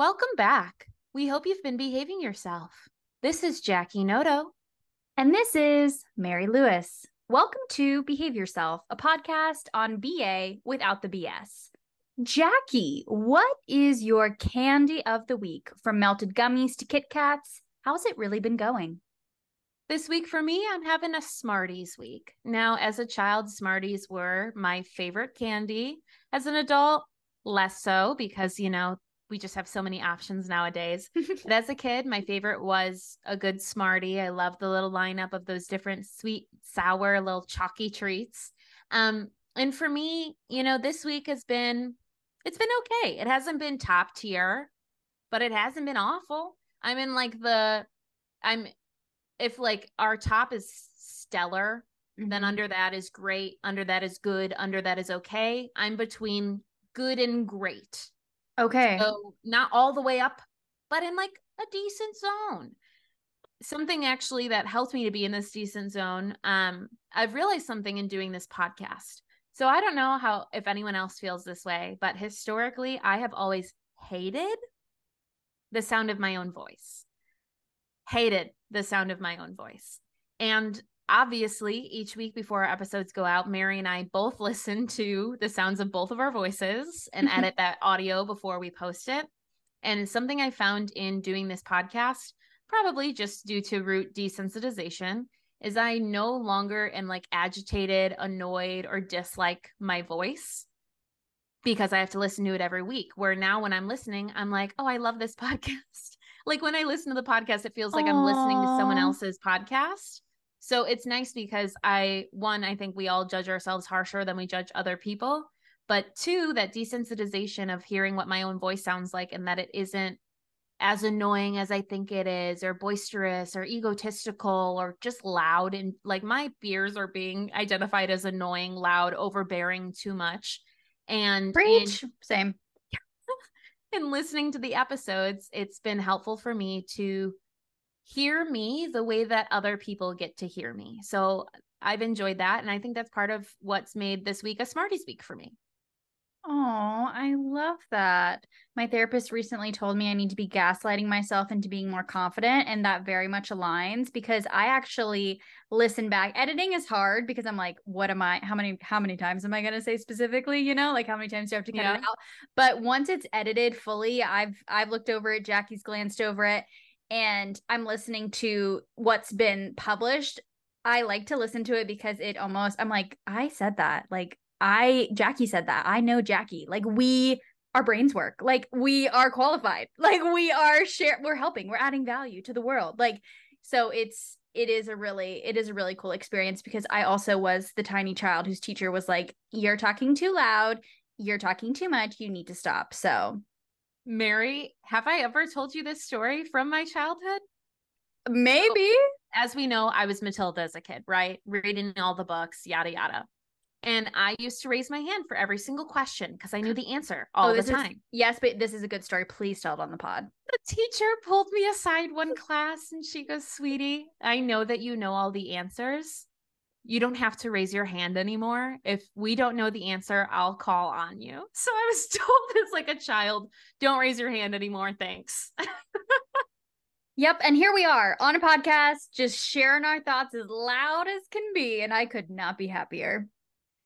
Welcome back. We hope you've been behaving yourself. This is Jackie Noto. And this is Mary Lewis. Welcome to Behave Yourself, a podcast on BA without the BS. Jackie, what is your candy of the week? From melted gummies to Kit Kats, how's it really been going? This week for me, I'm having a Smarties week. Now, as a child, Smarties were my favorite candy. As an adult, less so because, you know, we just have so many options nowadays. but as a kid, my favorite was a good Smartie. I love the little lineup of those different sweet, sour, little chalky treats. Um, and for me, you know, this week has been it's been okay. It hasn't been top tier, but it hasn't been awful. I'm in like the I'm if like our top is stellar, mm-hmm. then under that is great, under that is good, under that is okay. I'm between good and great. Okay. So not all the way up, but in like a decent zone. Something actually that helped me to be in this decent zone. Um, I've realized something in doing this podcast. So I don't know how if anyone else feels this way, but historically I have always hated the sound of my own voice. Hated the sound of my own voice. And obviously, each week before our episodes go out, Mary and I both listen to the sounds of both of our voices and edit that audio before we post it. And something I found in doing this podcast, probably just due to root desensitization, is I no longer am like agitated, annoyed, or dislike my voice because I have to listen to it every week. Where now, when I'm listening, I'm like, oh, I love this podcast. like when I listen to the podcast, it feels like Aww. I'm listening to someone else's podcast. So it's nice because I, one, I think we all judge ourselves harsher than we judge other people. But two, that desensitization of hearing what my own voice sounds like and that it isn't as annoying as I think it is, or boisterous, or egotistical, or just loud. And like my fears are being identified as annoying, loud, overbearing, too much. And preach, in, same. in listening to the episodes, it's been helpful for me to hear me the way that other people get to hear me. So I've enjoyed that. And I think that's part of what's made this week a Smarties week for me. Oh, I love that. My therapist recently told me I need to be gaslighting myself into being more confident. And that very much aligns because I actually listen back. Editing is hard because I'm like, what am I, how many, how many times am I going to say specifically? You know, like how many times do I have to cut yeah. it out? But once it's edited fully, I've, I've looked over it. Jackie's glanced over it and I'm listening to what's been published. I like to listen to it because it almost, I'm like, I said that. Like, I Jackie said that. I know Jackie. Like we our brains work. Like we are qualified. Like we are share we're helping. We're adding value to the world. Like so it's it is a really it is a really cool experience because I also was the tiny child whose teacher was like you're talking too loud, you're talking too much, you need to stop. So Mary, have I ever told you this story from my childhood? Maybe. As we know, I was Matilda as a kid, right? Reading all the books, yada yada. And I used to raise my hand for every single question because I knew the answer oh, all oh, the time. Is, yes, but this is a good story. Please tell it on the pod. The teacher pulled me aside one class and she goes, Sweetie, I know that you know all the answers. You don't have to raise your hand anymore. If we don't know the answer, I'll call on you. So I was told as like a child, don't raise your hand anymore. Thanks. Yep. And here we are on a podcast, just sharing our thoughts as loud as can be. And I could not be happier.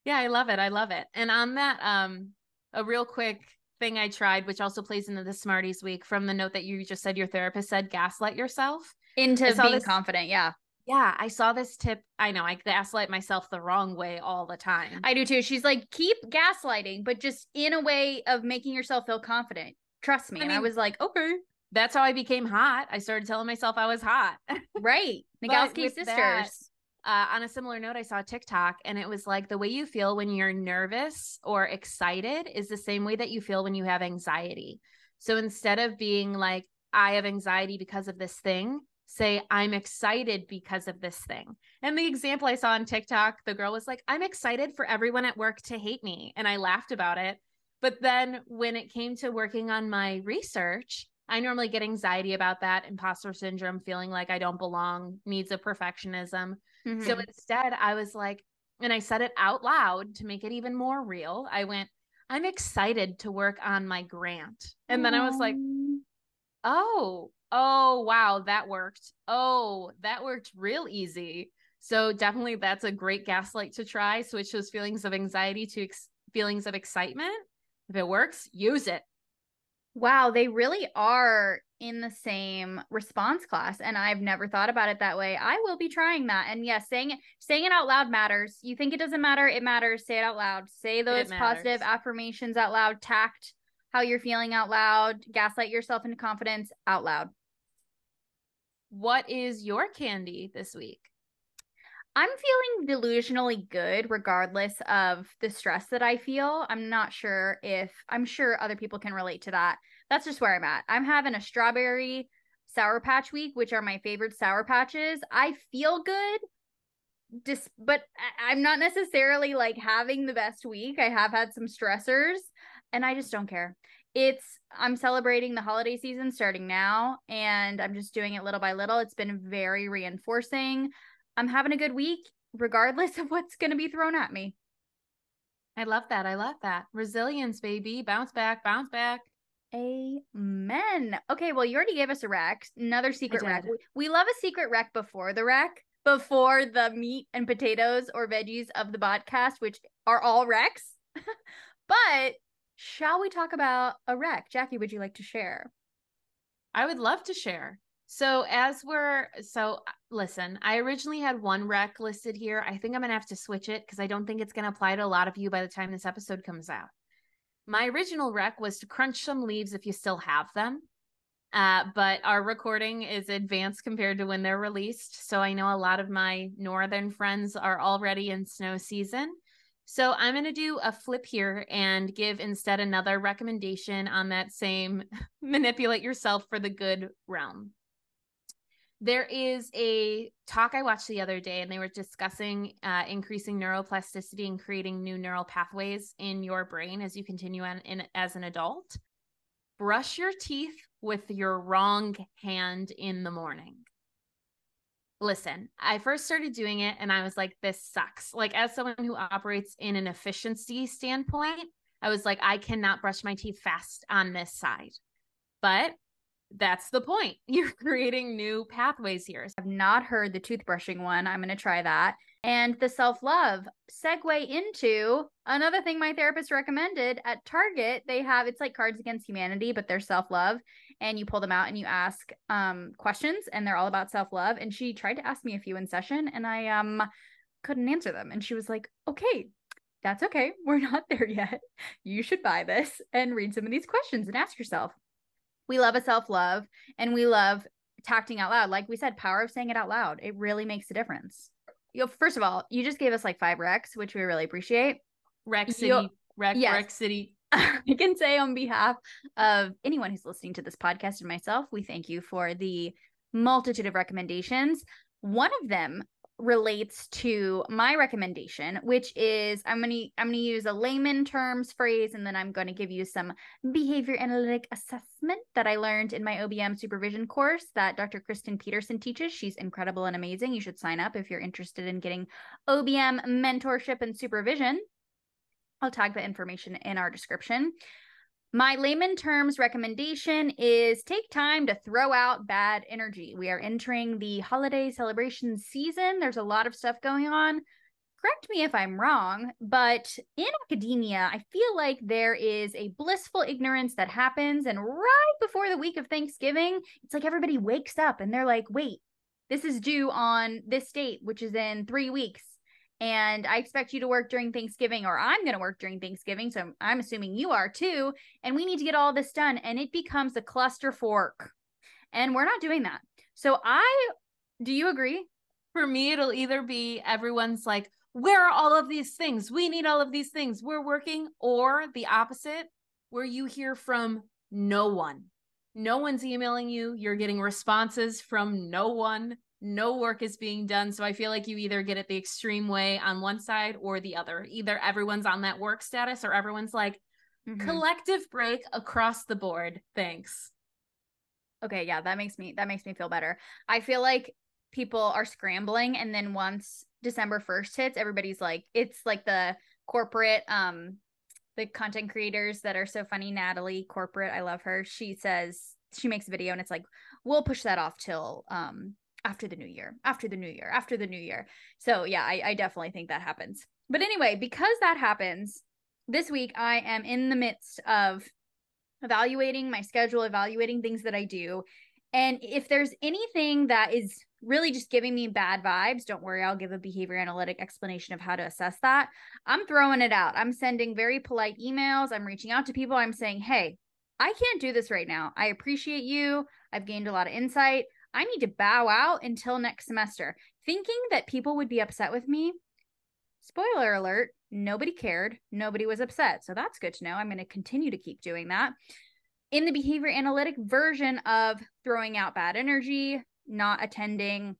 Yeah, I love it. I love it. And on that, um, a real quick thing I tried, which also plays into the Smarties week from the note that you just said your therapist said, gaslight yourself into being this, confident. Yeah. Yeah, I saw this tip. I know I gaslight myself the wrong way all the time. I do too. She's like, keep gaslighting, but just in a way of making yourself feel confident. Trust me. I and mean, I was like, okay. That's how I became hot. I started telling myself I was hot. right. Nagalski sisters. That, uh, on a similar note, I saw TikTok and it was like the way you feel when you're nervous or excited is the same way that you feel when you have anxiety. So instead of being like, I have anxiety because of this thing, say, I'm excited because of this thing. And the example I saw on TikTok, the girl was like, I'm excited for everyone at work to hate me. And I laughed about it. But then when it came to working on my research, I normally get anxiety about that imposter syndrome, feeling like I don't belong, needs of perfectionism. Mm-hmm. So instead, I was like, and I said it out loud to make it even more real. I went, I'm excited to work on my grant. And then I was like, Oh, oh, wow, that worked. Oh, that worked real easy. So definitely that's a great gaslight to try. Switch those feelings of anxiety to ex- feelings of excitement. If it works, use it. Wow, they really are in the same response class and I've never thought about it that way. I will be trying that. And yes, saying it saying it out loud matters. You think it doesn't matter, it matters. Say it out loud. Say those positive affirmations out loud. Tact how you're feeling out loud. Gaslight yourself into confidence out loud. What is your candy this week? I'm feeling delusionally good regardless of the stress that I feel. I'm not sure if I'm sure other people can relate to that. That's just where I'm at. I'm having a strawberry sour patch week, which are my favorite sour patches. I feel good. Just but I'm not necessarily like having the best week. I have had some stressors and I just don't care. It's I'm celebrating the holiday season starting now and I'm just doing it little by little. It's been very reinforcing. I'm having a good week, regardless of what's going to be thrown at me. I love that. I love that. Resilience, baby. Bounce back, bounce back. Amen. Okay, well, you already gave us a rec, another secret rec. We love a secret rec before the rec, before the meat and potatoes or veggies of the podcast, which are all wrecks. but shall we talk about a rec? Jackie, would you like to share? I would love to share. So as we're so listen, I originally had one rec listed here. I think I'm gonna have to switch it because I don't think it's gonna apply to a lot of you by the time this episode comes out. My original rec was to crunch some leaves if you still have them. Uh, but our recording is advanced compared to when they're released. So I know a lot of my northern friends are already in snow season. So I'm going to do a flip here and give instead another recommendation on that same manipulate yourself for the good realm there is a talk I watched the other day, and they were discussing uh, increasing neuroplasticity and creating new neural pathways in your brain as you continue on in as an adult. Brush your teeth with your wrong hand in the morning. Listen, I first started doing it and I was like, this sucks. Like, as someone who operates in an efficiency standpoint, I was like, I cannot brush my teeth fast on this side. But that's the point. You're creating new pathways here. I've not heard the toothbrushing one. I'm going to try that. And the self love segue into another thing my therapist recommended at Target. They have it's like Cards Against Humanity, but they're self love. And you pull them out and you ask um, questions, and they're all about self love. And she tried to ask me a few in session, and I um couldn't answer them. And she was like, "Okay, that's okay. We're not there yet. You should buy this and read some of these questions and ask yourself we love a self love and we love tacting out loud. Like we said, power of saying it out loud. It really makes a difference. You know, first of all, you just gave us like five recs, which we really appreciate. Rec City, Rec, yes. Rec City. I can say on behalf of anyone who's listening to this podcast and myself, we thank you for the multitude of recommendations. One of them relates to my recommendation which is i'm going to i'm going to use a layman terms phrase and then i'm going to give you some behavior analytic assessment that i learned in my obm supervision course that dr kristyn peterson teaches. She's incredible and amazing. You should sign up if you're interested in getting obm mentorship and supervision i'll tag the information in our description my layman terms recommendation is take time to throw out bad energy. We are entering the holiday celebration season. There's a lot of stuff going on. Correct me if I'm wrong, but in academia, I feel like there is a blissful ignorance that happens. And right before the week of Thanksgiving, it's like everybody wakes up and they're like, wait, this is due on this date, which is in three weeks and I expect you to work during Thanksgiving, or I'm going to work during Thanksgiving. So I'm, assuming you are too. And we need to get all this done. And it becomes a cluster fork. And we're not doing that. So I, do you agree? For me, it'll either be everyone's like, where are all of these things? We need all of these things. We're working, or the opposite, where you hear from no one. No one's emailing you. You're getting responses from no one no work is being done. So I feel like you either get it the extreme way on one side or the other. Either everyone's on that work status or everyone's like mm-hmm. collective break across the board. Thanks. Okay, yeah, that makes me that makes me feel better. I feel like people are scrambling and then once December 1st hits, everybody's like it's like the corporate um the content creators that are so funny, Natalie corporate, I love her. She says she makes a video and it's like we'll push that off till um after the new year after the new year after the new year so yeah i, I definitely think that happens but anyway because that happens this week i am in the midst of evaluating my schedule evaluating things that i do and if there's anything that is really just giving me bad vibes, don't worry, I'll give a behavior analytic explanation of how to assess that. I'm throwing it out. I'm sending very polite emails. I'm reaching out to people. I'm saying, hey, I can't do this right now. I appreciate you. I've gained a lot of insight. I need to bow out until next semester. Thinking that people would be upset with me. Spoiler alert, nobody cared. Nobody was upset. So that's good to know. I'm going to continue to keep doing that. In the behavior analytic version of throwing out bad energy, not attending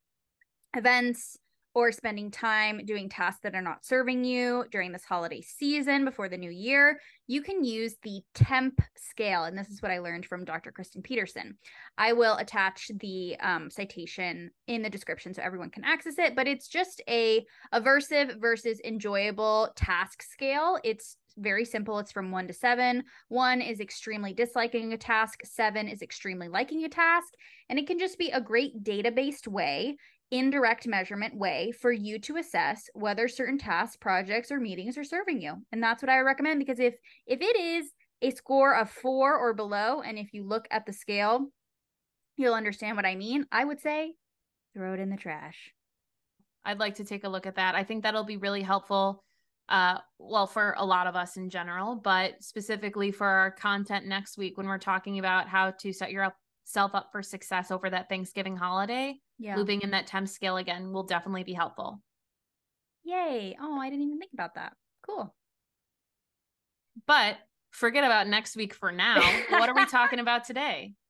events, or spending time doing tasks that are not serving you during this holiday season before the new year, you can use the TEMP scale. And this is what I learned from Dr. Kristyn Peterson. I will attach the um, citation in the description so everyone can access it, but it's just a aversive versus enjoyable task scale. It's very simple. It's from one to seven. One is extremely disliking a task, seven is extremely liking a task. And it can just be a great data based way indirect measurement way for you to assess whether certain tasks, projects, or meetings are serving you. And that's what I recommend because if if it is a score of 4 or below and if you look at the scale, you'll understand what I mean. I would say throw it in the trash. I'd like to take a look at that. I think that'll be really helpful uh well for a lot of us in general, but specifically for our content next week when we're talking about how to set yourself up for success over that Thanksgiving holiday yeah. looping in that TEMP scale again will definitely be helpful. Yay. Oh, I didn't even think about that. Cool. But forget about next week for now. what are we talking about today?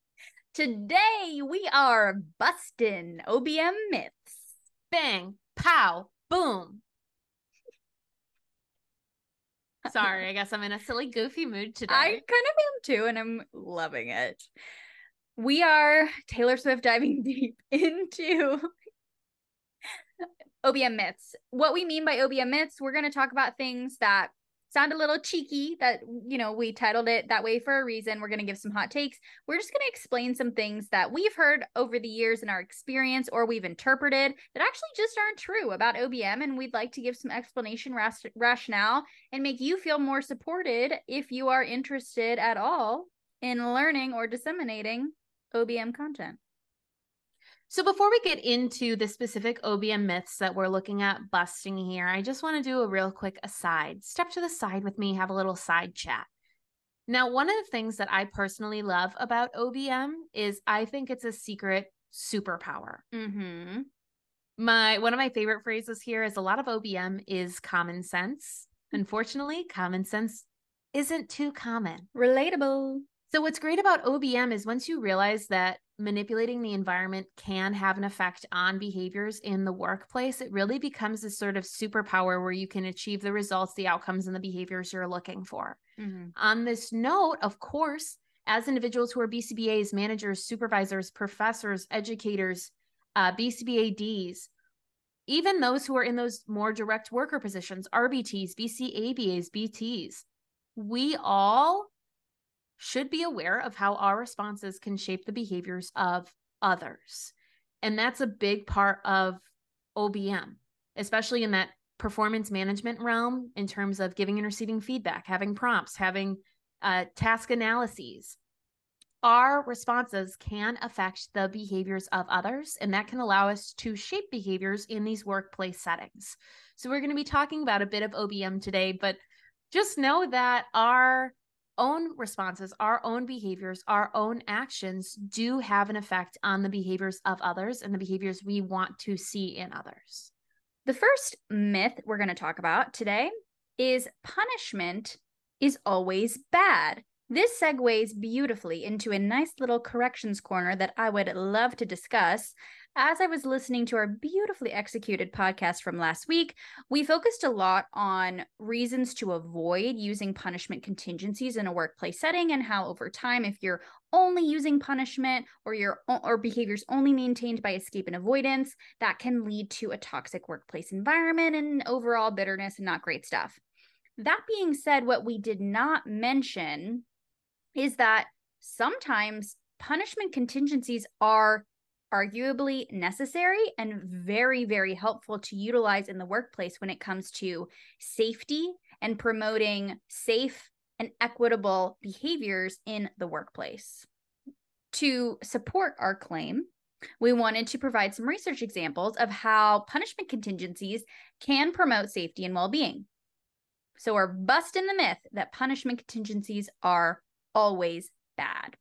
Today we are busting OBM myths. Bang, pow, boom. Sorry, I guess I'm in a silly, goofy mood today. I kind of am too, and I'm loving it we are Taylor Swift diving deep into OBM myths. What we mean by OBM myths, we're going to talk about things that sound a little cheeky that you know we titled it that way for a reason we're going to give some hot takes we're just going to explain some things that we've heard over the years in our experience or we've interpreted that actually just aren't true about obm and we'd like to give some explanation ras- rationale and make you feel more supported if you are interested at all in learning or disseminating OBM content. So, before we get into the specific OBM myths that we're looking at busting here, I just want to do a real quick aside. Step to the side with me, have a little side chat. Now, one of the things that I personally love about OBM is I think it's a secret superpower. Mm-hmm. My one of my favorite phrases here is a lot of OBM is common sense. Unfortunately, common sense isn't too common. Relatable. So, what's great about OBM is once you realize that manipulating the environment can have an effect on behaviors in the workplace, it really becomes this sort of superpower where you can achieve the results, the outcomes, and the behaviors you're looking for. Mm-hmm. On this note, of course, as individuals who are BCBAs, managers, supervisors, professors, educators, uh, BCBADs, even those who are in those more direct worker positions, RBTs, BCABAs, BTs, we all should be aware of how our responses can shape the behaviors of others. And that's a big part of OBM, especially in that performance management realm in terms of giving and receiving feedback, having prompts, having uh, task analyses. Our responses can affect the behaviors of others, and that can allow us to shape behaviors in these workplace settings. So, we're going to be talking about a bit of OBM today, but just know that our own responses, our own behaviors, our own actions do have an effect on the behaviors of others and the behaviors we want to see in others. The first myth we're going to talk about today is punishment is always bad. This segues beautifully into a nice little corrections corner that I would love to discuss as I was listening to our beautifully executed podcast from last week, we focused a lot on reasons to avoid using punishment contingencies in a workplace setting and how over time if you're only using punishment or your or behaviors only maintained by escape and avoidance, that can lead to a toxic workplace environment and overall bitterness and not great stuff. That being said, what we did not mention is that sometimes punishment contingencies are arguably necessary and very, very helpful to utilize in the workplace when it comes to safety and promoting safe and equitable behaviors in the workplace. To support our claim, we wanted to provide some research examples of how punishment contingencies can promote safety and well being. So we're busting the myth that punishment contingencies are always bad.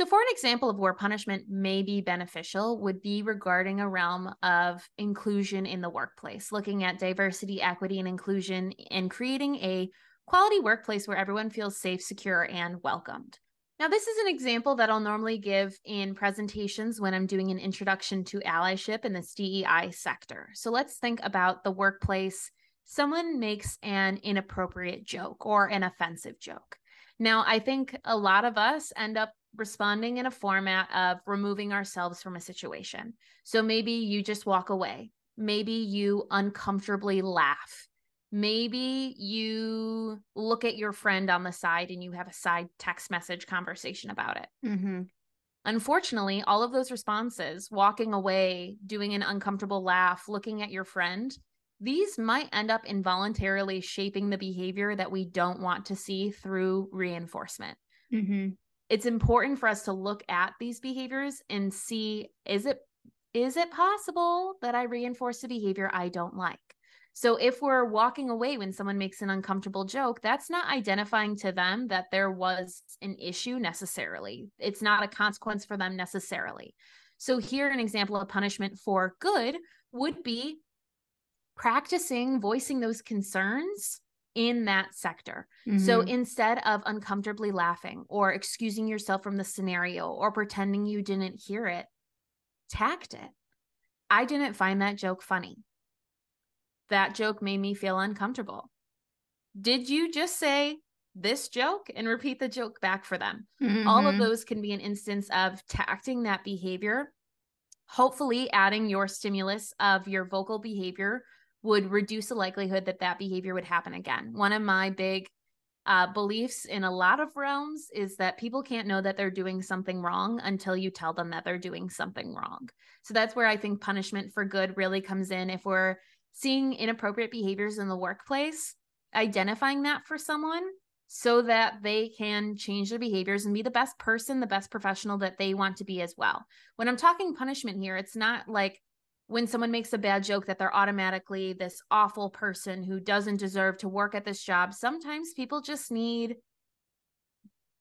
So, for an example of where punishment may be beneficial, would be regarding a realm of inclusion in the workplace, looking at diversity, equity, and inclusion, and creating a quality workplace where everyone feels safe, secure, and welcomed. Now, this is an example that I'll normally give in presentations when I'm doing an introduction to allyship in this DEI sector. So, let's think about the workplace. Someone makes an inappropriate joke or an offensive joke. Now, I think a lot of us end up responding in a format of removing ourselves from a situation. So maybe you just walk away. Maybe you uncomfortably laugh. Maybe you look at your friend on the side and you have a side text message conversation about it. Mm-hmm. Unfortunately, all of those responses, walking away, doing an uncomfortable laugh, looking at your friend, these might end up involuntarily shaping the behavior that we don't want to see through reinforcement. Mm-hmm it's important for us to look at these behaviors and see is it is it possible that I reinforce a behavior I don't like? So if we're walking away when someone makes an uncomfortable joke, that's not identifying to them that there was an issue necessarily. It's not a consequence for them necessarily. So here an example of punishment for good would be practicing voicing those concerns in that sector. Mm-hmm. So instead of uncomfortably laughing or excusing yourself from the scenario or pretending you didn't hear it, tact it. I didn't find that joke funny. That joke made me feel uncomfortable. Did you just say this joke and repeat the joke back for them? Mm-hmm. All of mm-hmm. those can be an instance of tacting that behavior, hopefully adding your stimulus of your vocal behavior would reduce the likelihood that that behavior would happen again. One of my big uh, beliefs in a lot of realms is that people can't know that they're doing something wrong until you tell them that they're doing something wrong. So that's where I think punishment for good really comes in. If we're seeing inappropriate behaviors in the workplace, identifying that for someone so that they can change their behaviors and be the best person, the best professional that they want to be as well. When I'm talking punishment here, it's not like when someone makes a bad joke that they're automatically this awful person who doesn't deserve to work at this job. Sometimes people just need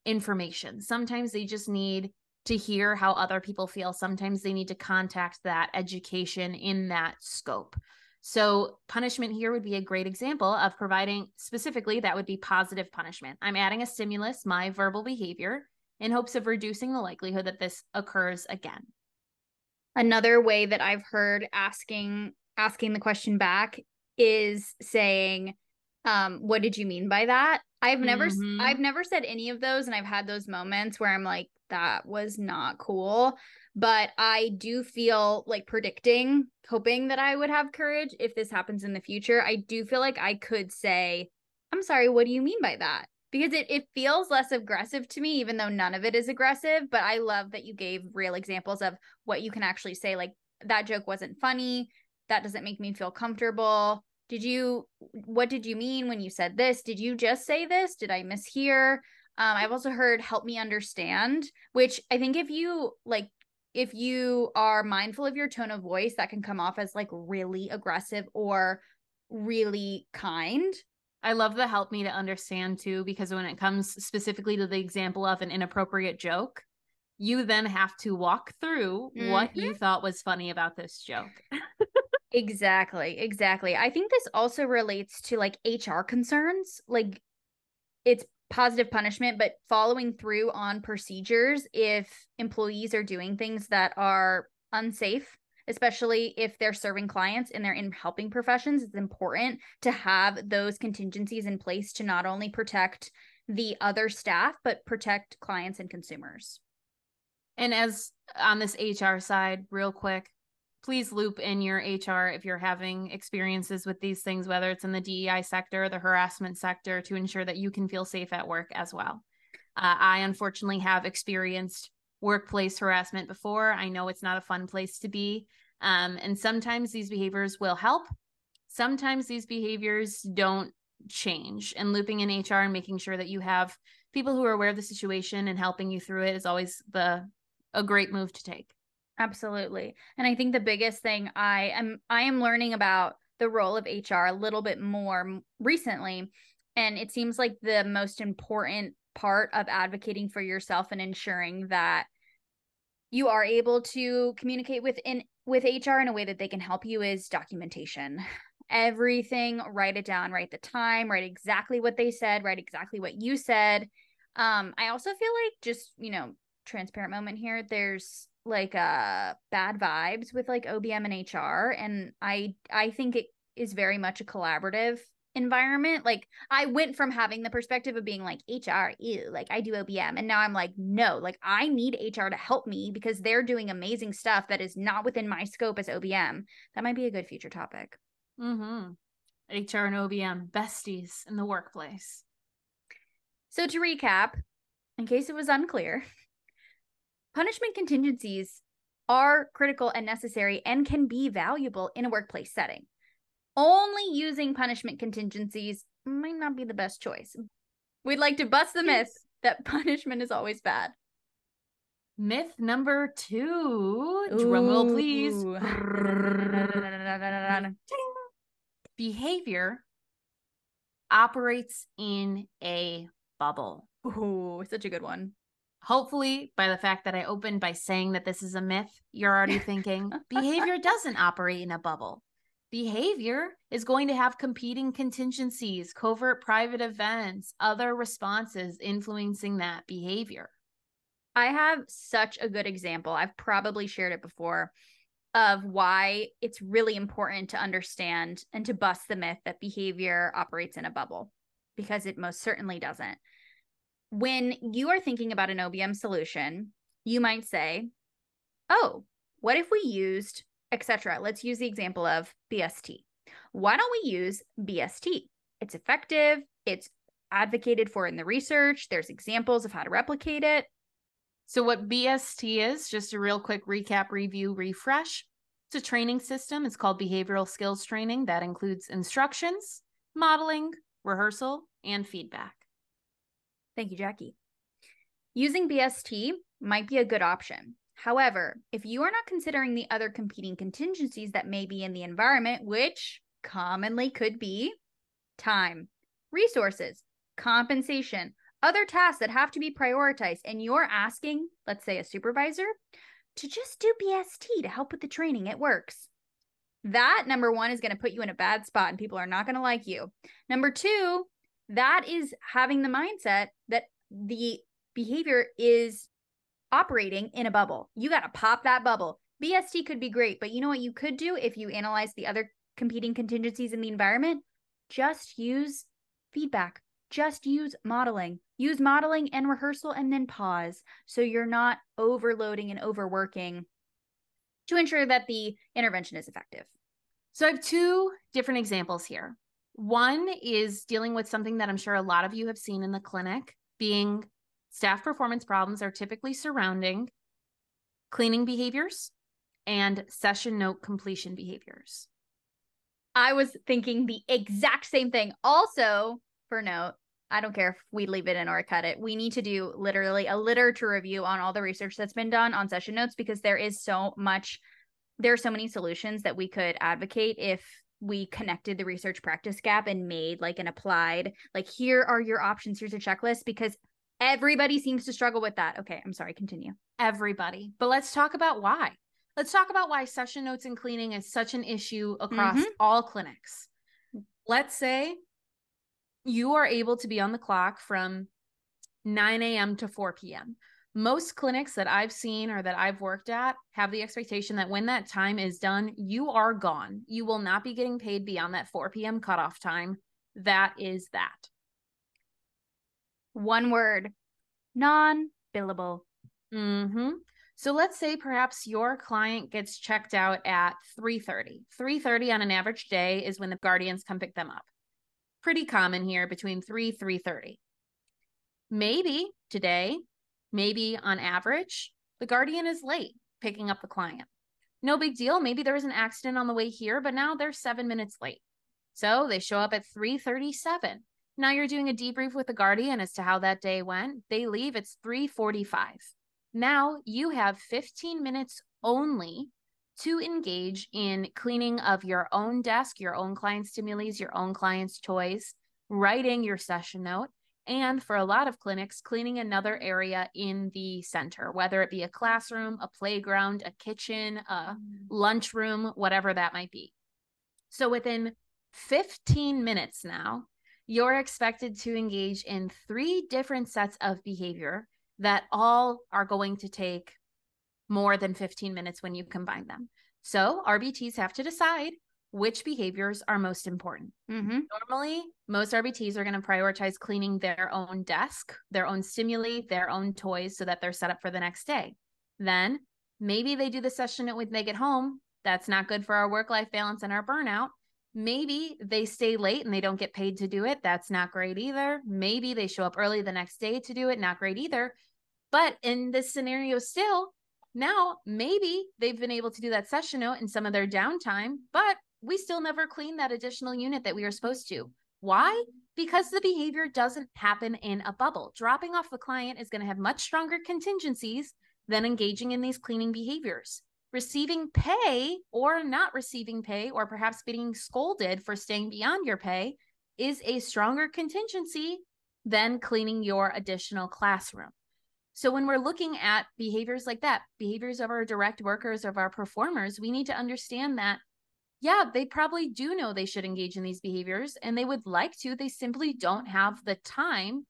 information. Sometimes they just need to hear how other people feel. Sometimes they need to contact that education in that scope. So, punishment here would be a great example of providing specifically that would be positive punishment. I'm adding a stimulus, my verbal behavior, in hopes of reducing the likelihood that this occurs again. Another way that I've heard asking asking the question back is saying, um, what did you mean by that? I've never mm-hmm. I've never said any of those and I've had those moments where I'm like that was not cool, but I do feel like predicting, hoping that I would have courage if this happens in the future. I do feel like I could say, "I'm sorry, what do you mean by that?" Because it, it feels less aggressive to me even though none of it is aggressive but i love that you gave real examples of what you can actually say like that joke wasn't funny. That doesn't make me feel comfortable. Did you what did you mean when you said this? Did you just say this? Did i mishear? Um, i've also heard help me understand which i think if you like if you are mindful of your tone of voice that can come off as like really aggressive or really kind I love the help me to understand too, because when it comes specifically to the example of an inappropriate joke, you then have to walk through mm-hmm. what you thought was funny about this joke. exactly. Exactly. I think this also relates to like HR concerns. Like it's positive punishment, but following through on procedures if employees are doing things that are unsafe especially if they're serving clients and they're in helping professions. It's important to have those contingencies in place to not only protect the other staff, but protect clients and consumers. And as on this HR side, real quick, please loop in your HR if you're having experiences with these things, whether it's in the DEI sector, the harassment sector, to ensure that you can feel safe at work as well. Uh, I unfortunately have experienced workplace harassment before. I know it's not a fun place to be. Um, and sometimes these behaviors will help. Sometimes these behaviors don't change. And looping in HR and making sure that you have people who are aware of the situation and helping you through it is always the a great move to take. Absolutely. And I think the biggest thing I am I am learning about the role of HR a little bit more recently and it seems like the most important part of advocating for yourself and ensuring that you are able to communicate with in with HR in a way that they can help you is documentation. Everything, write it down, write the time, write exactly what they said, write exactly what you said. Um, I also feel like just, you know, transparent moment here, there's like uh bad vibes with like OBM and HR. And I I think it is very much a collaborative environment. Like I went from having the perspective of being like HR, ew, like I do OBM. And now I'm like, no, like I need HR to help me because they're doing amazing stuff that is not within my scope as OBM. That might be a good future topic. Mm-hmm. HR and OBM, besties in the workplace. So to recap, in case it was unclear, punishment contingencies are critical and necessary and can be valuable in a workplace setting only using punishment contingencies might not be the best choice. We'd like to bust the myth that punishment is always bad. Myth number two. Drumroll, please. Behavior operates in a bubble. Ooh, such a good one. Hopefully, by the fact that I opened by saying that this is a myth, you're already thinking behavior doesn't operate in a bubble behavior is going to have competing contingencies, covert private events, other responses influencing that behavior. I have such a good example. I've probably shared it before of why it's really important to understand and to bust the myth that behavior operates in a bubble because it most certainly doesn't. When you are thinking about an OBM solution, you might say, "Oh, what if we used etc. Let's use the example of BST. Why don't we use BST? It's effective, it's advocated for in the research, there's examples of how to replicate it. So, what BST is, just a real quick recap, review, refresh. It's a training system. It's called behavioral skills training that includes instructions, modeling, rehearsal, and feedback. Thank you, Jackie. Using BST might be a good option. However, if you are not considering the other competing contingencies that may be in the environment, which commonly could be time, resources, compensation, other tasks that have to be prioritized, and you're asking, let's say, a supervisor to just do BST to help with the training, it works. That number one is going to put you in a bad spot and people are not going to like you. Number two, that is having the mindset that the behavior is operating in a bubble. You got to pop that bubble. BST could be great, but you know what you could do if you analyze the other competing contingencies in the environment? Just use feedback. Just use modeling. Use modeling and rehearsal and then pause so you're not overloading and overworking to ensure that the intervention is effective. So I have two different examples here. One is dealing with something that I'm sure a lot of you have seen in the clinic being Staff performance problems are typically surrounding cleaning behaviors and session note completion behaviors. I was thinking the exact same thing. Also, for note, I don't care if we leave it in or cut it. We need to do literally a literature review on all the research that's been done on session notes because there is so much, there are so many solutions that we could advocate if we connected the research practice gap and made like an applied, like, here are your options, here's a checklist. Because Everybody seems to struggle with that. Okay, I'm sorry, continue. Everybody. But let's talk about why. Let's talk about why session notes and cleaning is such an issue across mm-hmm. all clinics. Let's say you are able to be on the clock from 9 a.m. to 4 p.m. Most clinics that I've seen or that I've worked at have the expectation that when that time is done, you are gone. You will not be getting paid beyond that 4 p.m. cutoff time. That is that. One word non billable. Mm-hmm. So let's say perhaps your client gets checked out at 3:30. 3:30 on an average day is when the guardians come pick them up. Pretty common here between 3 3:30. Maybe today, maybe on average, The guardian is late picking up the client. No big deal. Maybe there was an accident on the way here, but now they're seven minutes late. So they show up at 337. Now you're doing a debrief with the guardian as to how that day went. They leave, it's 345. Now you have 15 minutes only to engage in cleaning of your own desk, your own client stimulis, your own client's toys, writing your session note, and for a lot of clinics, cleaning another area in the center, whether it be a classroom, a playground, a kitchen, a mm. lunchroom, whatever that might be. So within 15 minutes now, you're expected to engage in three different sets of behavior that all are going to take more than 15 minutes when you combine them. So RBTs have to decide which behaviors are most important. Mm-hmm. Normally, most RBTs are going to prioritize cleaning their own desk, their own stimuli, their own toys so that they're set up for the next day. Then maybe they do the session when they get home. That's not good for our work life balance and our burnout. Maybe they stay late and they don't get paid to do it. That's not great either. Maybe they show up early the next day to do it. Not great either. But in this scenario, still, now maybe they've been able to do that session note in some of their downtime, but we still never clean that additional unit that we were supposed to. Why? Because the behavior doesn't happen in a bubble. Dropping off the client is going to have much stronger contingencies than engaging in these cleaning behaviors receiving pay or not receiving pay, or perhaps being scolded for staying beyond your pay, is a stronger contingency than cleaning your additional classroom. So, when we're looking at behaviors like that, behaviors of our direct workers, of our performers, we need to understand that, yeah, they probably do know they should engage in these behaviors and they would like to. They simply don't have the time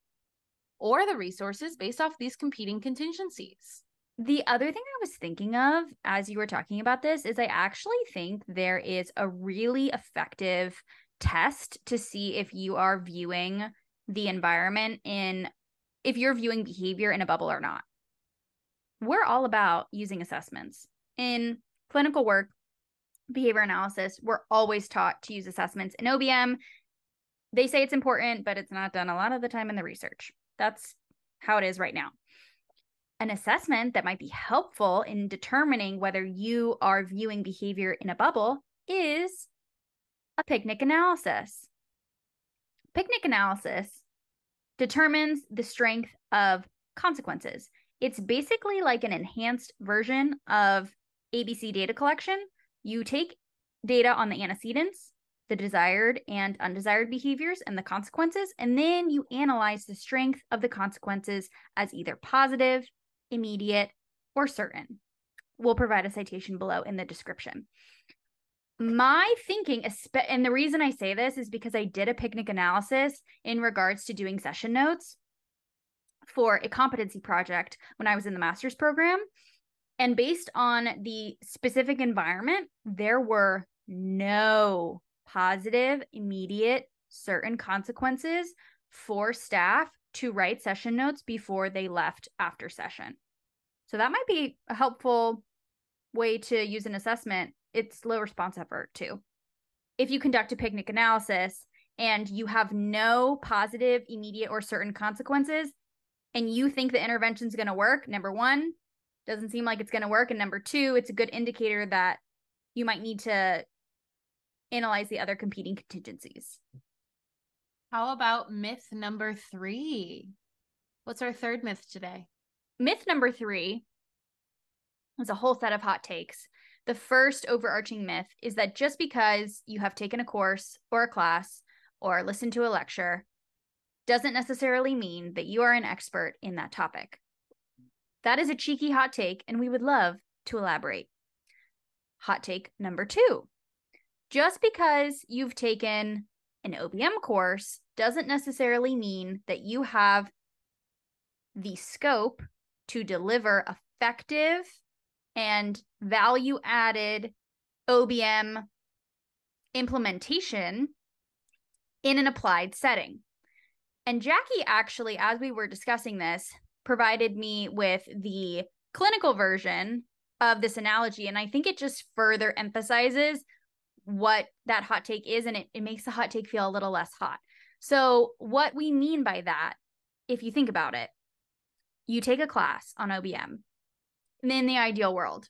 or the resources based off these competing contingencies. The other thing I was thinking of as you were talking about this is I actually think there is a really effective test to see if you are viewing the environment in if you're viewing behavior in a bubble or not. We're all about using assessments. In clinical work, behavior analysis, we're always taught to use assessments. In OBM, they say it's important, but it's not done a lot of the time in the research. That's how it is right now an assessment that might be helpful in determining whether you are viewing behavior in a bubble is a PIC/NIC analysis. PIC/NIC analysis determines the strength of consequences. It's basically like an enhanced version of ABC data collection. You take data on the antecedents, the desired and undesired behaviors, and the consequences, and then you analyze the strength of the consequences as either positive, immediate, or certain. We'll provide a citation below in the description. My thinking, and the reason I say this is because I did a PIC/NIC analysis in regards to doing session notes for a competency project when I was in the master's program. And based on the specific environment, there were no positive, immediate, certain consequences for staff to write session notes before they left after session. So that might be a helpful way to use an assessment. It's low response effort too. If you conduct a PIC/NIC analysis and you have no positive, immediate, or certain consequences, and you think the intervention is going to work, number one, doesn't seem like it's going to work. And number two, it's a good indicator that you might need to analyze the other competing contingencies. How about myth number three? What's our third myth today? Myth number three is a whole set of hot takes. The first overarching myth is that just because you have taken a course or a class or listened to a lecture doesn't necessarily mean that you are an expert in that topic. That is a cheeky hot take, and we would love to elaborate. Hot take number two just because you've taken an OBM course doesn't necessarily mean that you have the scope to deliver effective and value added OBM implementation in an applied setting. And Jackie actually, as we were discussing this, provided me with the clinical version of this analogy. And I think it just further emphasizes what that hot take is and it, it makes the hot take feel a little less hot. So, what we mean by that, if you think about it, you take a class on OBM, and in the ideal world,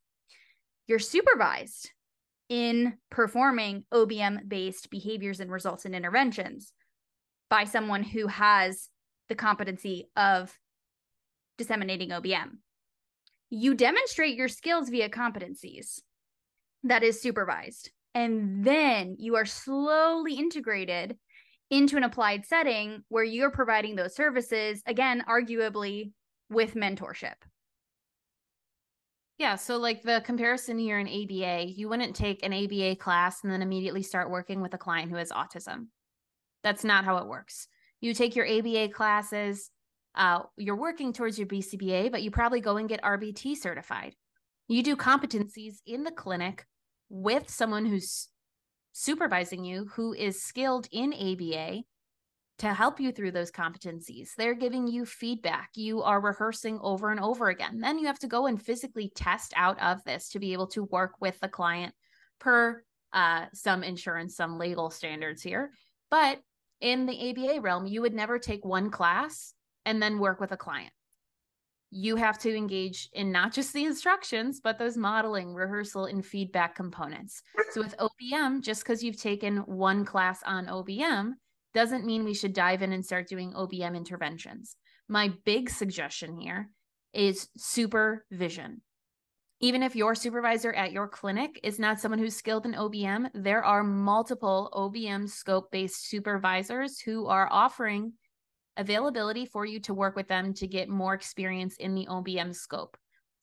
you're supervised in performing OBM based behaviors and results and interventions by someone who has the competency of disseminating OBM. You demonstrate your skills via competencies that is supervised. And then you are slowly integrated into an applied setting where you're providing those services, again, arguably with mentorship. Yeah. So, like the comparison here in ABA, you wouldn't take an ABA class and then immediately start working with a client who has autism. That's not how it works. You take your ABA classes, uh, you're working towards your BCBA, but you probably go and get RBT certified. You do competencies in the clinic with someone who's supervising you who is skilled in ABA to help you through those competencies. They're giving you feedback. You are rehearsing over and over again. Then you have to go and physically test out of this to be able to work with the client per uh, some insurance, some legal standards here. But in the ABA realm, you would never take one class and then work with a client. You have to engage in not just the instructions, but those modeling, rehearsal, and feedback components. So, with OBM, just because you've taken one class on OBM doesn't mean we should dive in and start doing OBM interventions. My big suggestion here is supervision. Even if your supervisor at your clinic is not someone who's skilled in OBM, there are multiple OBM scope based supervisors who are offering availability for you to work with them to get more experience in the OBM scope.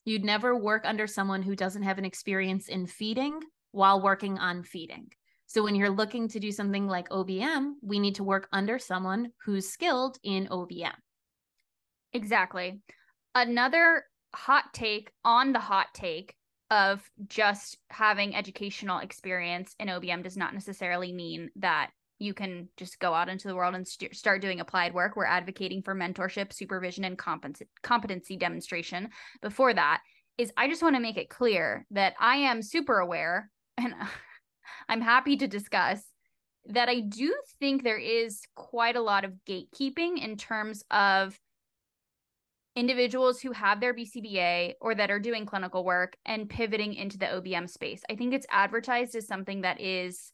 You'd never work under someone who doesn't have an experience in feeding while working on feeding. So when you're looking to do something like OBM, we need to work under someone who's skilled in OBM. Exactly. Another hot take on the hot take of just having educational experience in OBM does not necessarily mean that you can just go out into the world and st- start doing applied work. We're advocating for mentorship, supervision, and compet- competency demonstration. Before that, is I just want to make it clear that I am super aware and I'm happy to discuss that I do think there is quite a lot of gatekeeping in terms of individuals who have their BCBA or that are doing clinical work and pivoting into the OBM space. I think it's advertised as something that is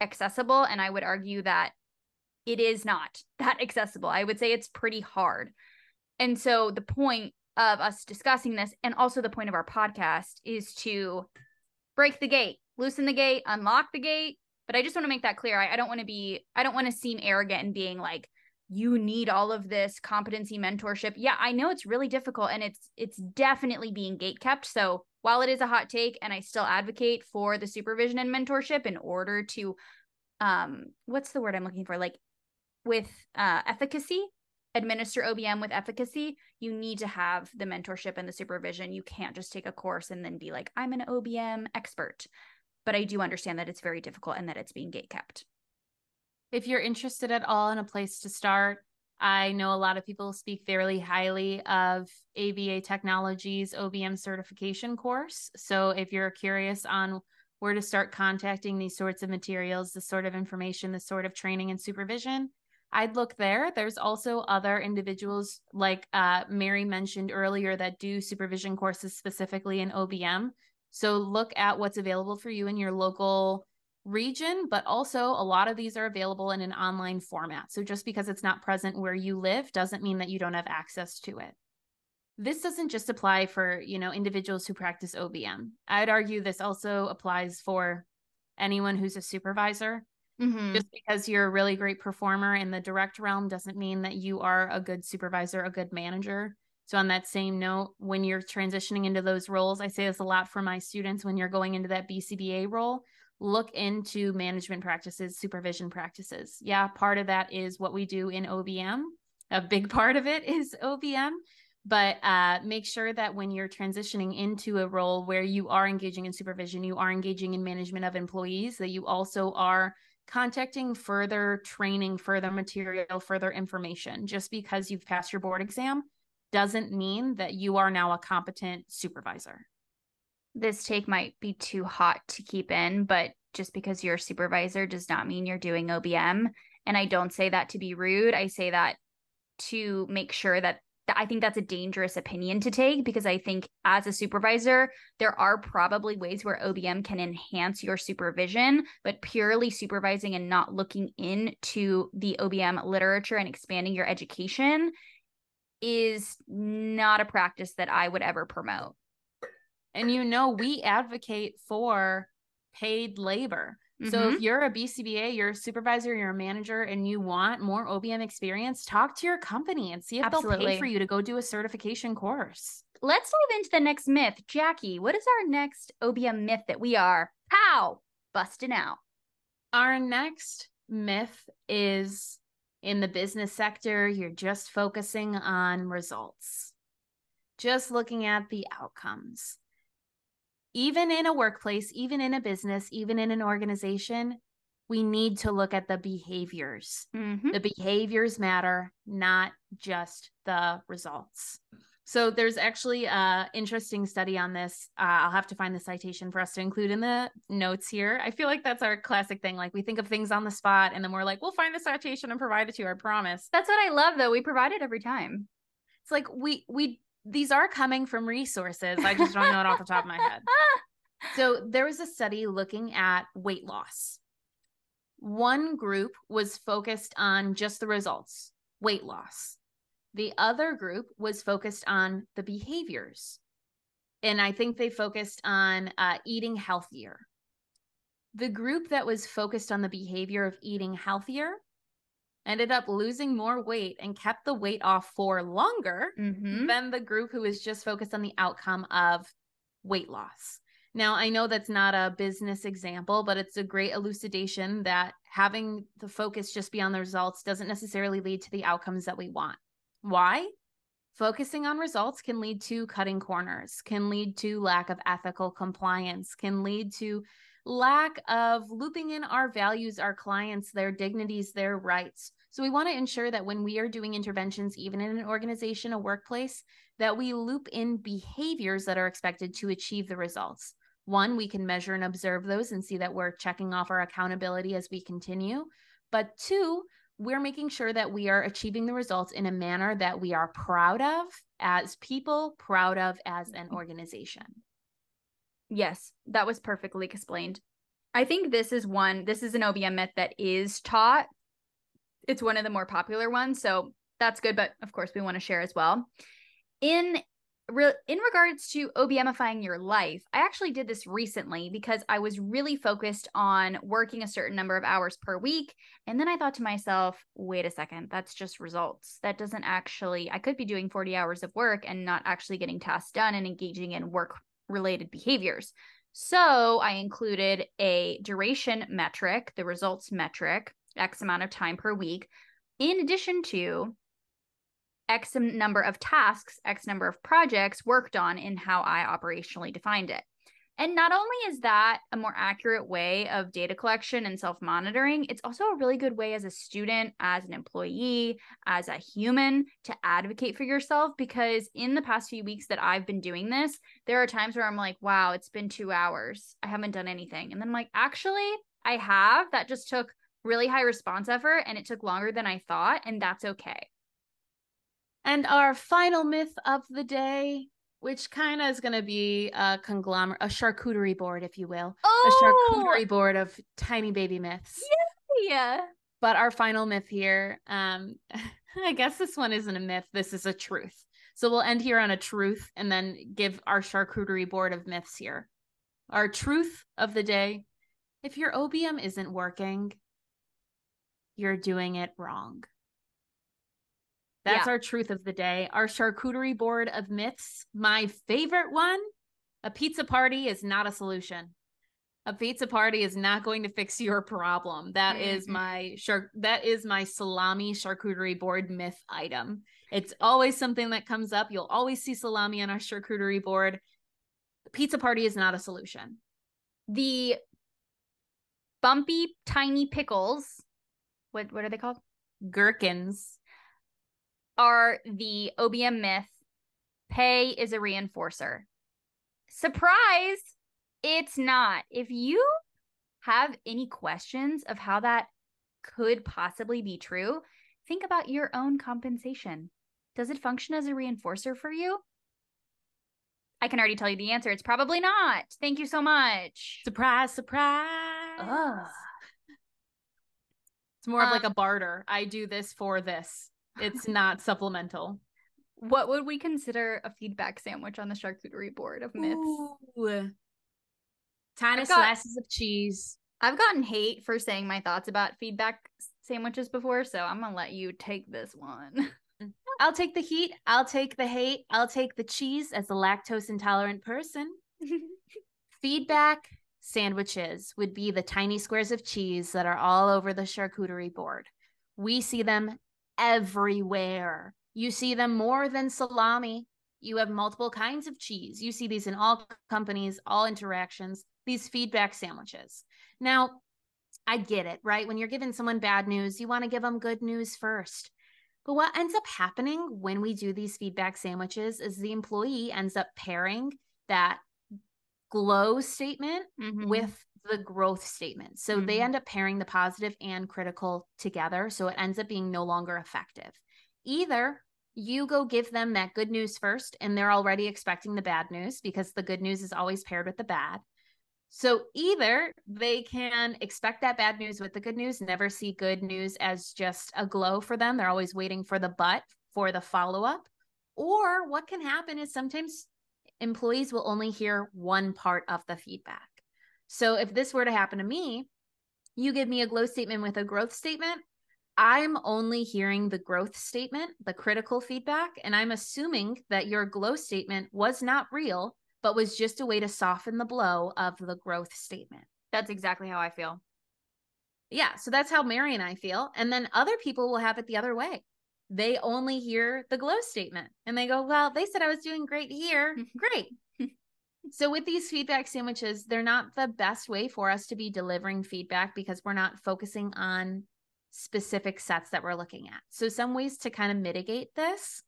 accessible, and I would argue that it is not that accessible. I would say it's pretty hard. And so the point of us discussing this and also the point of our podcast is to break the gate loosen the gate, unlock the gate. But I just want to make that clear. I, I don't want to be, I don't want to seem arrogant and being like, you need all of this competency mentorship. Yeah, I know it's really difficult and it's it's definitely being gate kept. So while it is a hot take and I still advocate for the supervision and mentorship in order to um what's the word I'm looking for? Like with uh efficacy, administer OBM with efficacy, you need to have the mentorship and the supervision. You can't just take a course and then be like, I'm an OBM expert but I do understand that it's very difficult and that it's being gate kept. If you're interested at all in a place to start, I know a lot of people speak fairly highly of ABA Technologies OBM certification course. So if you're curious on where to start contacting these sorts of materials, the sort of information, the sort of training and supervision, I'd look there. There's also other individuals like uh, Mary mentioned earlier that do supervision courses specifically in OBM. So look at what's available for you in your local region, but also a lot of these are available in an online format. So just because it's not present where you live doesn't mean that you don't have access to it. This doesn't just apply for, you know, individuals who practice OBM. I'd argue this also applies for anyone who's a supervisor. Mm-hmm. Just because you're a really great performer in the direct realm doesn't mean that you are a good supervisor, a good manager. So, on that same note, when you're transitioning into those roles, I say this a lot for my students when you're going into that BCBA role, look into management practices, supervision practices. Yeah, part of that is what we do in OBM. A big part of it is OBM, but uh, make sure that when you're transitioning into a role where you are engaging in supervision, you are engaging in management of employees, that you also are contacting further training, further material, further information. Just because you've passed your board exam doesn't mean that you are now a competent supervisor. This take might be too hot to keep in, but just because you're a supervisor does not mean you're doing OBM. And I don't say that to be rude. I say that to make sure that I think that's a dangerous opinion to take because I think as a supervisor, there are probably ways where OBM can enhance your supervision, but purely supervising and not looking into the OBM literature and expanding your education is not a practice that I would ever promote. And you know, we advocate for paid labor. So mm-hmm. if you're a BCBA, you're a supervisor, you're a manager, and you want more OBM experience, talk to your company and see if Absolutely. they'll pay for you to go do a certification course. Let's dive into the next myth. Jackie, what is our next OBM myth that we are how busting out? Our next myth is in the business sector, you're just focusing on results, just looking at the outcomes even in a workplace, even in a business, even in an organization, we need to look at the behaviors. Mm-hmm. The behaviors matter, not just the results. So there's actually a interesting study on this. Uh, I'll have to find the citation for us to include in the notes here. I feel like that's our classic thing. Like we think of things on the spot, and then we're like, we'll find the citation and provide it to you. I promise. That's what I love, though. We provide it every time. It's like we we these are coming from resources. I just don't know it off the top of my head. So there was a study looking at weight loss. One group was focused on just the results, weight loss. The other group was focused on the behaviors. And I think they focused on uh, eating healthier. The group that was focused on the behavior of eating healthier ended up losing more weight and kept the weight off for longer mm-hmm. than the group who was just focused on the outcome of weight loss. Now, I know that's not a business example, but it's a great elucidation that having the focus just be on the results doesn't necessarily lead to the outcomes that we want. Why? Focusing on results can lead to cutting corners, can lead to lack of ethical compliance, can lead to lack of looping in our values, our clients, their dignities, their rights. So we want to ensure that when we are doing interventions, even in an organization, a workplace, that we loop in behaviors that are expected to achieve the results. One, we can measure and observe those and see that we're checking off our accountability as we continue. But two, we're making sure that we are achieving the results in a manner that we are proud of as people, proud of as an mm-hmm. organization. Yes, that was perfectly explained. I think this is one, this is an OBM myth that is taught. It's one of the more popular ones. So that's good. But of course, we want to share as well. In in regards to OBMifying your life, I actually did this recently because I was really focused on working a certain number of hours per week. And then I thought to myself, wait a second, that's just results. That doesn't actually, I could be doing 40 hours of work and not actually getting tasks done and engaging in work related behaviors. So I included a duration metric, the results metric, X amount of time per week, in addition to X number of tasks, X number of projects worked on in how I operationally defined it. And not only is that a more accurate way of data collection and self monitoring, it's also a really good way as a student, as an employee, as a human to advocate for yourself. Because in the past few weeks that I've been doing this, there are times where I'm like, wow, it's been two hours. I haven't done anything. And then I'm like, actually, I have. That just took really high response effort and it took longer than I thought. And that's okay. And our final myth of the day which kind of is going to be a conglomerate, a charcuterie board, if you will, oh! a charcuterie board of tiny baby myths. Yeah. But our final myth here, um, I guess this one isn't a myth. This is a truth. So we'll end here on a truth and then give our charcuterie board of myths here. Our truth of the day if your OBM isn't working, you're doing it wrong. That's yeah. our truth of the day. Our charcuterie board of myths. My favorite one a pizza party is not a solution. A pizza party is not going to fix your problem. That mm-hmm. is my char- that is my salami charcuterie board myth item. It's always something that comes up. You'll always see salami on our charcuterie board. The pizza party is not a solution. The bumpy tiny pickles, what what are they called? Gherkins are the OBM myth pay is a reinforcer. Surprise, it's not. If you have any questions of how that could possibly be true, think about your own compensation. does it function as a reinforcer for you? I can already tell you the answer. It's probably not. Thank you so much. Surprise, surprise. Ugh. It's more of like Um, a barter. I do this for this. It's not supplemental. What would we consider a feedback sandwich on the charcuterie board of myths? Ooh. Tiny got- slices of cheese. I've gotten hate for saying my thoughts about feedback sandwiches before, so I'm gonna let you take this one. I'll take the heat. I'll take the hate. I'll take the cheese as a lactose intolerant person. Feedback sandwiches would be the tiny squares of cheese that are all over the charcuterie board. We see them everywhere. You see them more than salami. You have multiple kinds of cheese. You see these in all companies, all interactions, these feedback sandwiches. Now, I get it, right? When you're giving someone bad news, you want to give them good news first. But what ends up happening when we do these feedback sandwiches is the employee ends up pairing that glow statement Mhm. with the growth statement. So they Mhm. end up pairing the positive and critical together. So it ends up being no longer effective. Either you go give them that good news first, and they're already expecting the bad news because the good news is always paired with the bad. So either they can expect that bad news with the good news, never see good news as just a glow for them. They're always waiting for the but for the follow up. Or what can happen is sometimes employees will only hear one part of the feedback. So if this were to happen to me, you give me a glow statement with a growth statement. I'm only hearing the growth statement, the critical feedback, and I'm assuming that your glow statement was not real, but was just a way to soften the blow of the growth statement. That's exactly how I feel. Yeah, so that's how Mary and I feel. And then other people will have it the other way. They only hear the glow statement and they go, Well, they said I was doing great here. Mm-hmm. Great. So, with these feedback sandwiches, they're not the best way for us to be delivering feedback because we're not focusing on specific sets that we're looking at. So, some ways to kind of mitigate this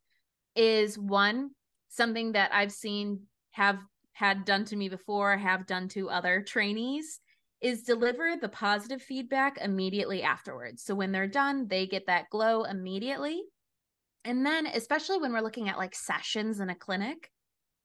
is one, something that I've seen have had done to me before, have done to other trainees is deliver the positive feedback immediately afterwards. So when they're done, they get that glow immediately. And then, especially when we're looking at like sessions in a clinic,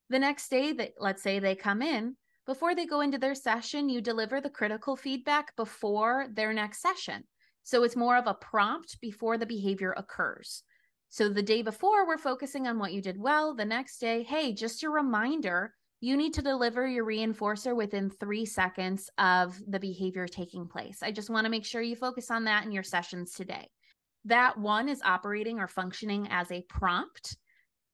the next day that let's say they come in, before they go into their session, you deliver the critical feedback before their next session. So it's more of a prompt before the behavior occurs. So the day before, we're focusing on what you did well. The next day, hey, just a reminder you need to deliver your reinforcer within three seconds of the behavior taking place. I just want to make sure you focus on that in your sessions today. That one is operating or functioning as a prompt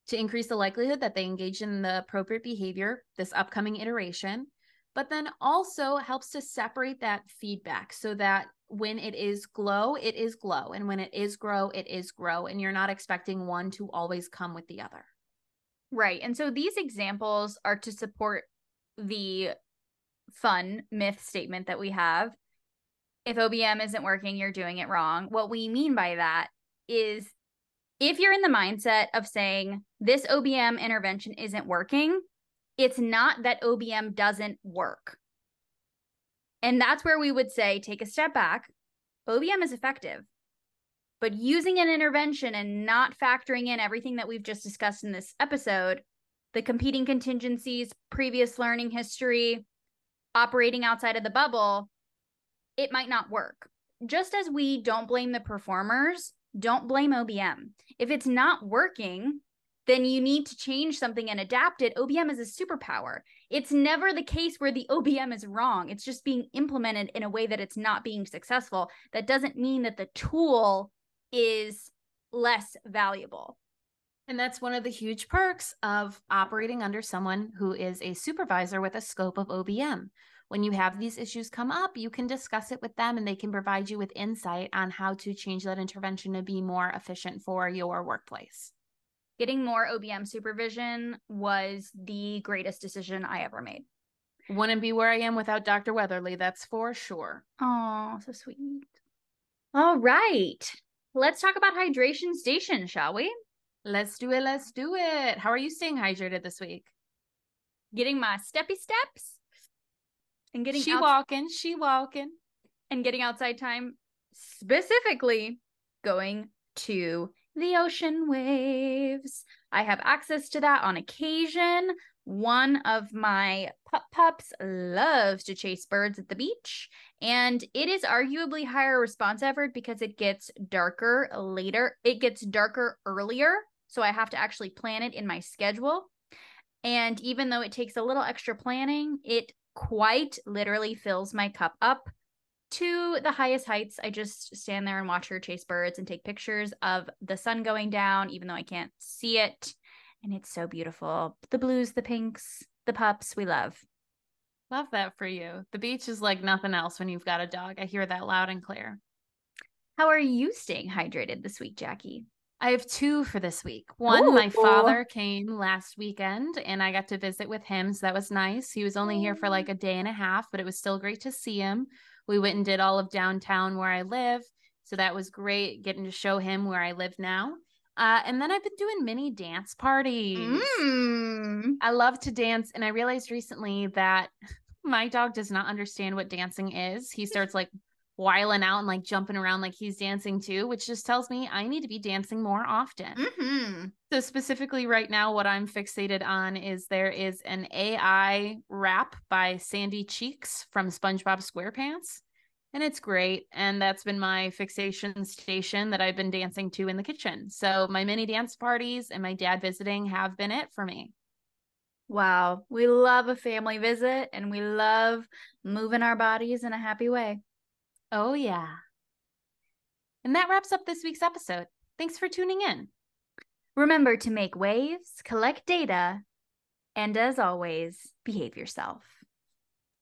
to increase the likelihood that they engage in the appropriate behavior this upcoming iteration, but then also helps to separate that feedback so that when it is glow, it is glow. And when it is grow, it is grow. And you're not expecting one to always come with the other. Right. And so these examples are to support the fun myth statement that we have. If OBM isn't working, you're doing it wrong. What we mean by that is if you're in the mindset of saying this OBM intervention isn't working, it's not that OBM doesn't work. And that's where we would say take a step back. OBM is effective but using an intervention and not factoring in everything that we've just discussed in this episode the competing contingencies previous learning history operating outside of the bubble it might not work just as we don't blame the performers don't blame obm if it's not working then you need to change something and adapt it. Obm is a superpower. It's never the case where the obm is wrong. It's just being implemented in a way that it's not being successful. That doesn't mean that the tool is less valuable. And that's one of the huge perks of operating under someone who is a supervisor with a scope of OBM. When you have these issues come up, you can discuss it with them and they can provide you with insight on how to change that intervention to be more efficient for your workplace. Getting more OBM supervision was the greatest decision I ever made. Wouldn't be where I am without Dr. Weatherly, that's for sure. Oh, so sweet. All right. Let's talk about hydration station, shall we? Let's do it. Let's do it. How are you staying hydrated this week? Getting my steppy steps and getting she outs- walking, she walking. and getting outside time, specifically going to the ocean waves. I have access to that on occasion. One of my pup pups loves to chase birds at the beach, and it is arguably higher response effort because it gets darker later. It gets darker earlier, so I have to actually plan it in my schedule. And even though it takes a little extra planning, it quite literally fills my cup up to the highest heights. I just stand there and watch her chase birds and take pictures of the sun going down, even though I can't see it. And it's so beautiful. The blues, the pinks, the pups, we love. Love that for you. The beach is like nothing else when you've got a dog. I hear that loud and clear. How are you staying hydrated this week, Jackie? I have two for this week. One, Ooh. my father came last weekend and I got to visit with him. So that was nice. He was only here for like a day and a half, but it was still great to see him. We went and did all of downtown where I live. So that was great getting to show him where I live now. Uh, and then I've been doing mini dance parties. Mm. I love to dance. And I realized recently that my dog does not understand what dancing is. He starts like wiling out and like jumping around like he's dancing too, which just tells me I need to be dancing more often. Mm-hmm. So, specifically, right now, what I'm fixated on is there is an AI rap by Sandy Cheeks from SpongeBob SquarePants. And it's great. And that's been my fixation station that I've been dancing to in the kitchen. So, my mini dance parties and my dad visiting have been it for me. Wow. We love a family visit and we love moving our bodies in a happy way. Oh, yeah. And that wraps up this week's episode. Thanks for tuning in. Remember to make waves, collect data, and as always, behave yourself.